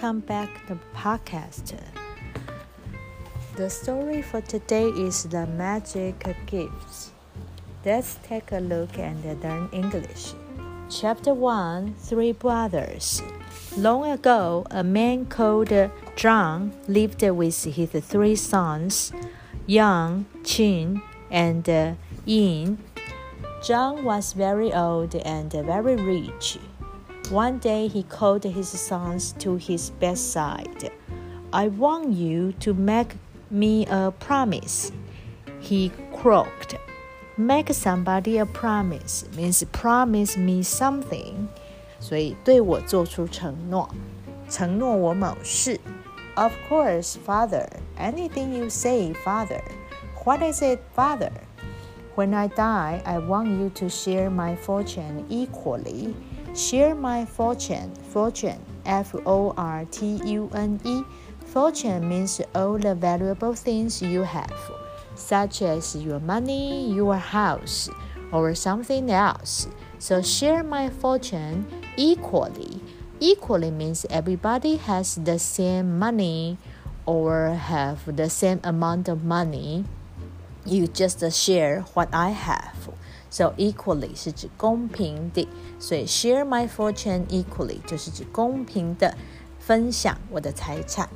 welcome back to the podcast. The story for today is The Magic Gifts. Let's take a look and learn English. Chapter 1 Three Brothers. Long ago, a man called John lived with his three sons, Yang, Qin, and Yin. John was very old and very rich. One day he called his sons to his bedside. I want you to make me a promise, he croaked. Make somebody a promise means promise me something. 所以对我做出承诺，承诺我某事。Of course, father. Anything you say, father. What is it, father? When I die, I want you to share my fortune equally. Share my fortune. Fortune, F O R T U N E. Fortune means all the valuable things you have, such as your money, your house, or something else. So share my fortune equally. Equally means everybody has the same money or have the same amount of money. You just share what I have. So equally 是指公平的，所以 share my fortune equally 就是指公平的分享我的财产。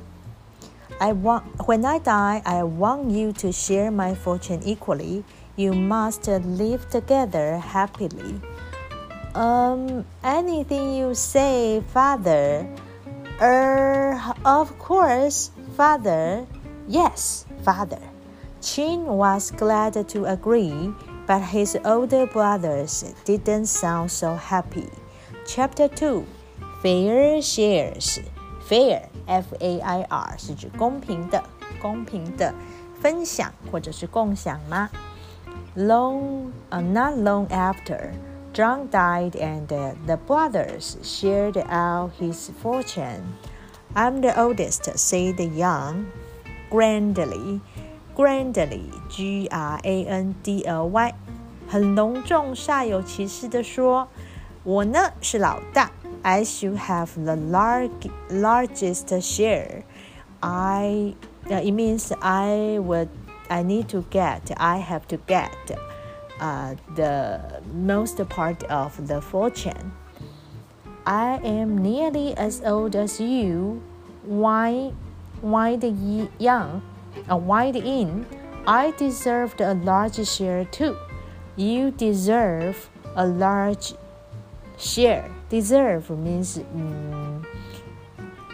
I want when I die, I want you to share my fortune equally. You must live together happily. Um, anything you say, father. Er, of course, father. Yes, father. Qin was glad to agree but his older brothers didn't sound so happy. Chapter 2 Fair Shares Fair F A I R 是指公平的、公平的分享或者是共享吗？Long, uh, not long after, John died and uh, the brothers shared out his fortune. I'm the oldest, said Yang grandly. grandly, G R A N D L Y，很隆重、煞有其事的说：“我呢是老大，I should have the large largest share. I, uh, it means I would, I need to get, I have to get, uh, the most part of the fortune. I am nearly as old as you. Why, why the young?” and wind Yin, I deserved a large share too. You deserve a large share. Deserve means um,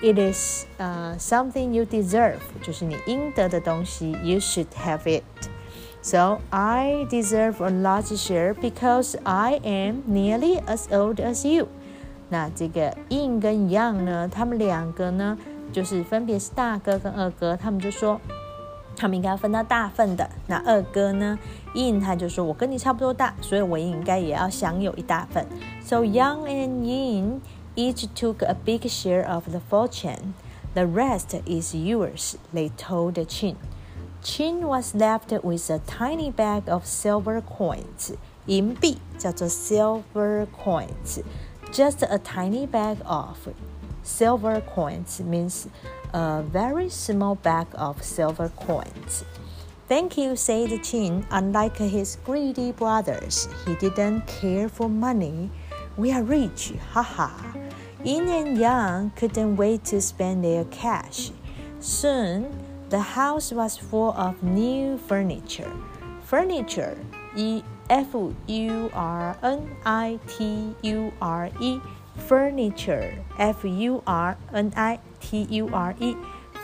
it is uh, something you deserve，就是你应得的东西。You should have it. So I deserve a large share because I am nearly as old as you. 那这个 Yin 跟 Yang 呢，他们两个呢，就是分别是大哥跟二哥，他们就说他们应该要分到大份的。那二哥呢，Yin 他就说我跟你差不多大，所以我也应该也要享有一大份。So Yang and Yin each took a big share of the fortune. The rest is yours, they told Qin. Qin was left with a tiny bag of silver coins. 银币叫做 silver coins, just a tiny bag of silver coins means a very small bag of silver coins. Thank you, said Qin. Unlike his greedy brothers, he didn't care for money. We are rich, haha. Yin and Yang couldn't wait to spend their cash. Soon, the house was full of new furniture. Furniture, E F U R N I T U R E, Furniture, F U R N I T U R E.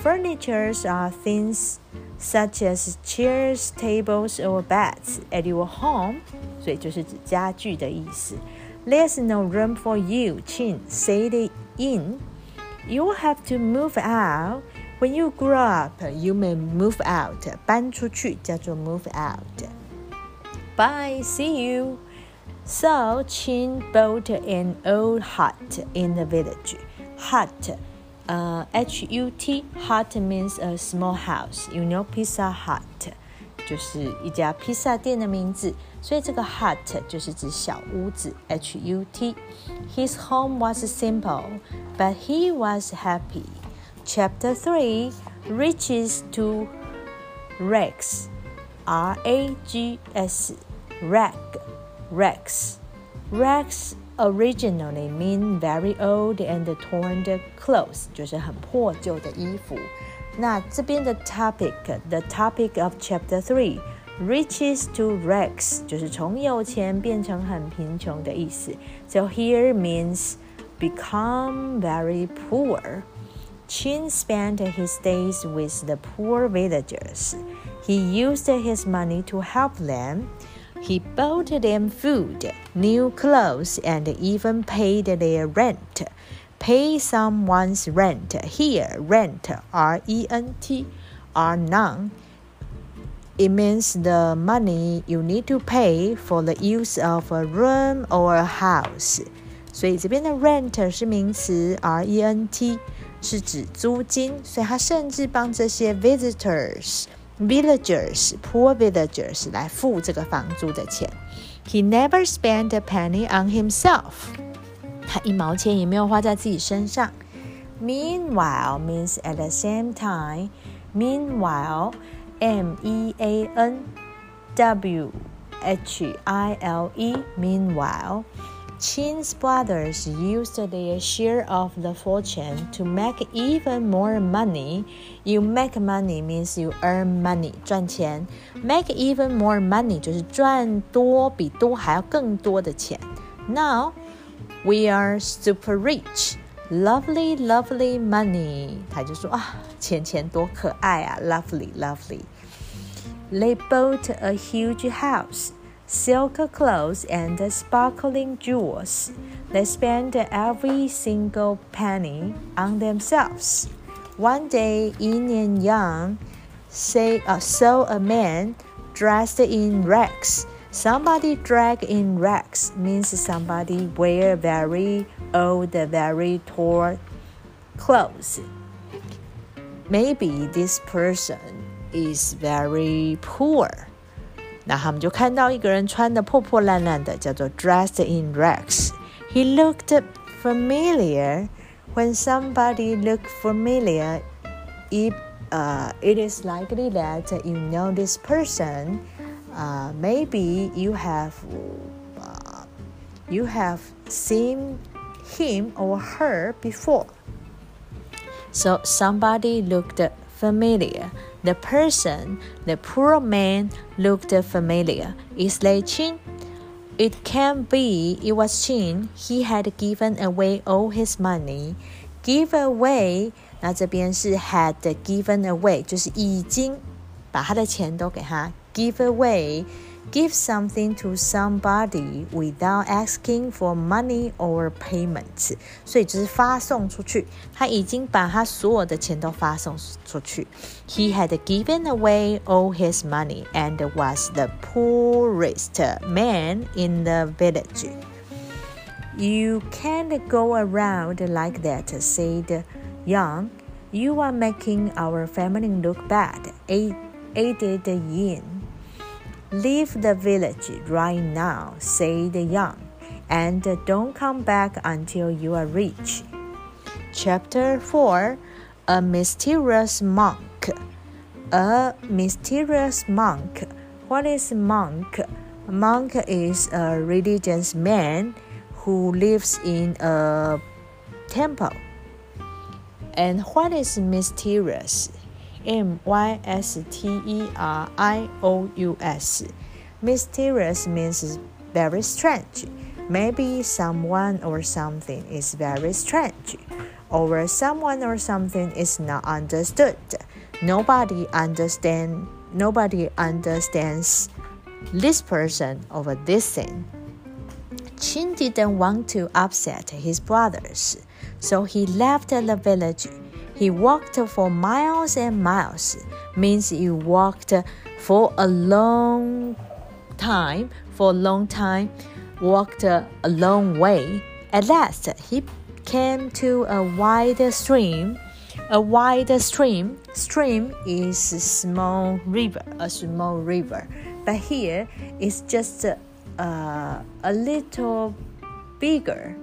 Furnitures are things such as chairs, tables, or beds at your home. 所以就是指家具的意思。There's no room for you, Qin Say it Yin. You have to move out. When you grow up, you may move out. 搬出去叫做 move out. Bye, see you. So Qin built an old hut in the village. Hut, uh, H U T, hut means a small house. You know, Pizza Hut 就是一家披萨店的名字，所以这个 hut 就是指小屋子。H U T. His home was simple, but he was happy. Chapter three, riches to rags, R A G S, rag rags, rags originally mean very old and torn clothes，就是很破旧的衣服。那这边的 topic，the topic of chapter three。Riches to rags 就是从有钱变成很贫穷的意思。So here means become very poor. Chin spent his days with the poor villagers. He used his money to help them. He bought them food, new clothes, and even paid their rent. Pay someone's rent. Here, rent, R E N T, are noun it means the money you need to pay for the use of a room or a house. 所以这边的 rent 是名词，r e n t 是指租金，所以他甚至帮这些 visitors、 villagers、poor villagers 来付这个房租的钱。He never spent a penny on himself. 他一毛钱也没有花在自己身上。Meanwhile means at the same time. Meanwhile. M E A N W H I L E. Meanwhile, Chin's brothers used their share of the fortune to make even more money. You make money means you earn money，赚钱。Make even more money 就是赚多比多还要更多的钱。Now we are super rich. Lovely, lovely money，他就说啊，钱钱多可爱啊，lovely, lovely。They built a huge house, silk clothes, and sparkling jewels. They spend every single penny on themselves. One day, Yin and Yang say, uh, saw a man dressed in rags. Somebody dressed in rags means somebody wear very old, very torn clothes. Maybe this person is very poor。那他们就看到一个人穿的破破烂烂的，叫做 dressed in rags。He looked familiar. When somebody look familiar, it uh, it is likely that you know this person. Uh, maybe you have uh, you have seen him or her before. So somebody looked familiar. The person, the poor man, looked familiar. Is they Chin? It can be it was Chin. He had given away all his money. Give away，那这边是 had given away，就是已经把他的钱都给他 give away。 give something to somebody without asking for money or payment，所以就是发送出去。他已经把他所有的钱都发送出去。He had given away all his money and was the poorest man in the village. You can't go around like that, said Yang. You are making our family look bad, added Yin. Leave the village right now, said Yang, and don't come back until you are rich. Chapter 4 A Mysterious Monk. A mysterious monk. What is monk? monk is a religious man who lives in a temple. And what is mysterious? M Y S T E R I O U S. Mysterious means very strange. Maybe someone or something is very strange, or someone or something is not understood. Nobody understand. Nobody understands this person or this thing. Qin didn't want to upset his brothers, so he left the village he walked for miles and miles, means you walked for a long time, for a long time, walked a long way. At last, he came to a wide stream. A wide stream, stream is a small river, a small river. but here it's just uh, a little bigger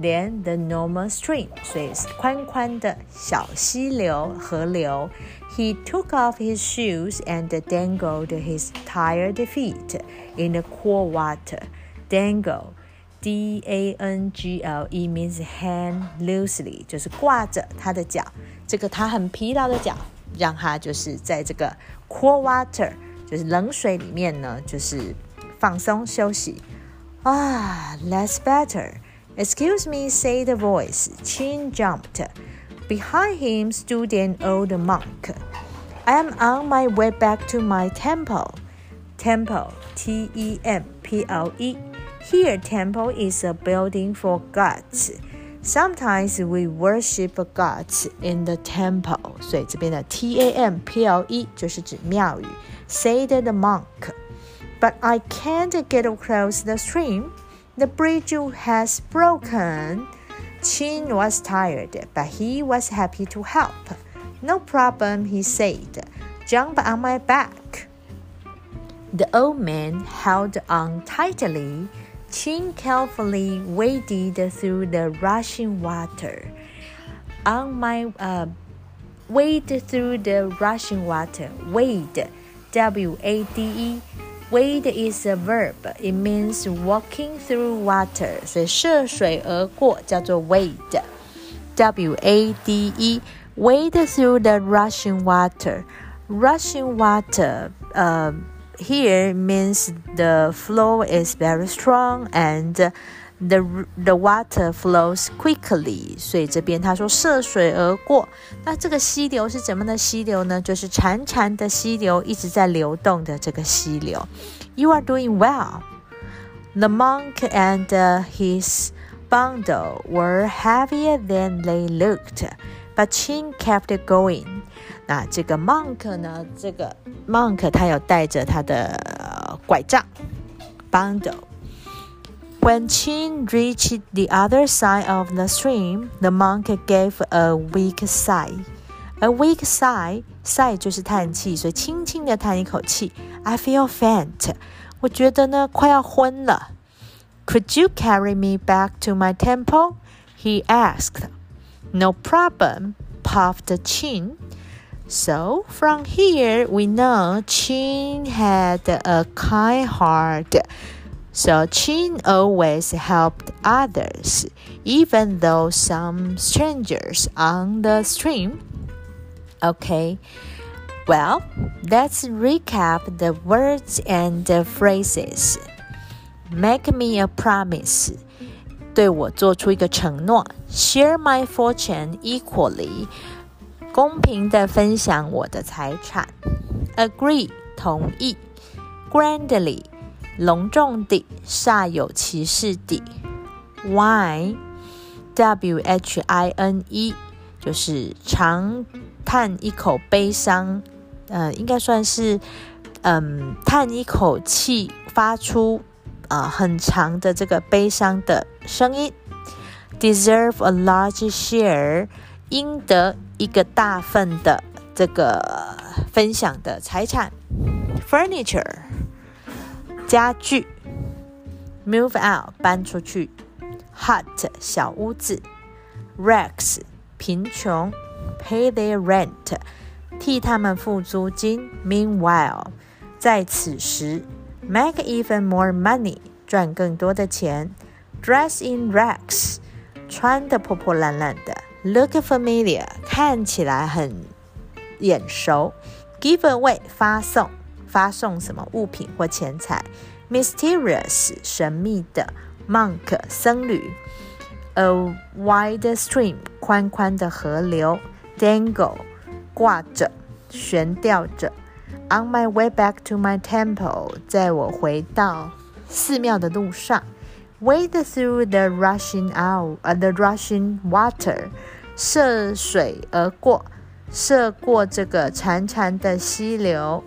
than the normal stream，所以是宽宽的小溪流河流。He took off his shoes and dangled his tired feet in the cool water. Dangle, D A N G L E means hang loosely，就是挂着他的脚。这个他很疲劳的脚，让他就是在这个 cool water，就是冷水里面呢，就是放松休息。Ah, that's better. Excuse me, said the voice. Qin jumped. Behind him stood an old monk. I am on my way back to my temple. Temple, T E M P L E. Here, temple is a building for gods. Sometimes we worship gods in the temple. 所以这边的 T A M P L E 就是指庙宇。Said the monk, but I can't get across the stream. The bridge has broken. Qin was tired, but he was happy to help. No problem, he said. Jump on my back. The old man held on tightly. Qin carefully waded through the rushing water. On my uh, wade through the rushing water. Wade, W A D E Wade is a verb. It means walking through water. 所以涉水而过叫做 wade. W A D E. Wade through the rushing water. Rushing water. Uh, here means the flow is very strong and the the water flows quickly，所以这边他说涉水而过。那这个溪流是怎么的溪流呢？就是潺潺的溪流，一直在流动的这个溪流。You are doing well. The monk and his bundle were heavier than they looked, but Chin kept going. 那这个 monk 呢？这个 monk 他有带着他的拐杖 bundle。 when Chin reached the other side of the stream, the monk gave a weak sigh. A weak sigh, sigh 就是叹气，所以轻轻的叹一口气。I feel faint. 我觉得呢快要昏了。Could you carry me back to my temple? He asked. No problem, puffed Chin. So from here we know Chin had a kind heart. So Qin always helped others, even though some strangers on the stream. Okay, well, let's recap the words and the phrases. Make me a promise. 对我做出一个承诺，share my fortune equally，公平的分享我的财产，agree 同意，grandly 隆重地、煞有其事地，whine w h i n e 就是长叹一口悲伤，呃，应该算是嗯叹一口气，发出啊很长的这个悲伤的声音。Deserve a large share，应得一个大份的这个分享的财产。Furniture。家具，move out 搬出去，hut 小屋子，rags 贫穷，pay their rent 替他们付租金。Meanwhile 在此时，make even more money 赚更多的钱，dress in rags 穿的破破烂烂的，look familiar 看起来很眼熟，give away 发送。发送什么物品或钱财？Mysterious 神秘的，Monk 僧侣，A wide stream 宽宽的河流，Dangle 挂着悬吊着，On my way back to my temple 在我回到寺庙的路上，Wade through the rushing out 呃 the rushing water 涉水而过，涉过这个潺潺的溪流。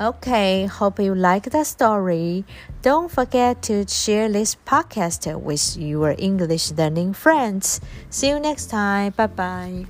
Okay, hope you like the story. Don't forget to share this podcast with your English learning friends. See you next time. Bye bye.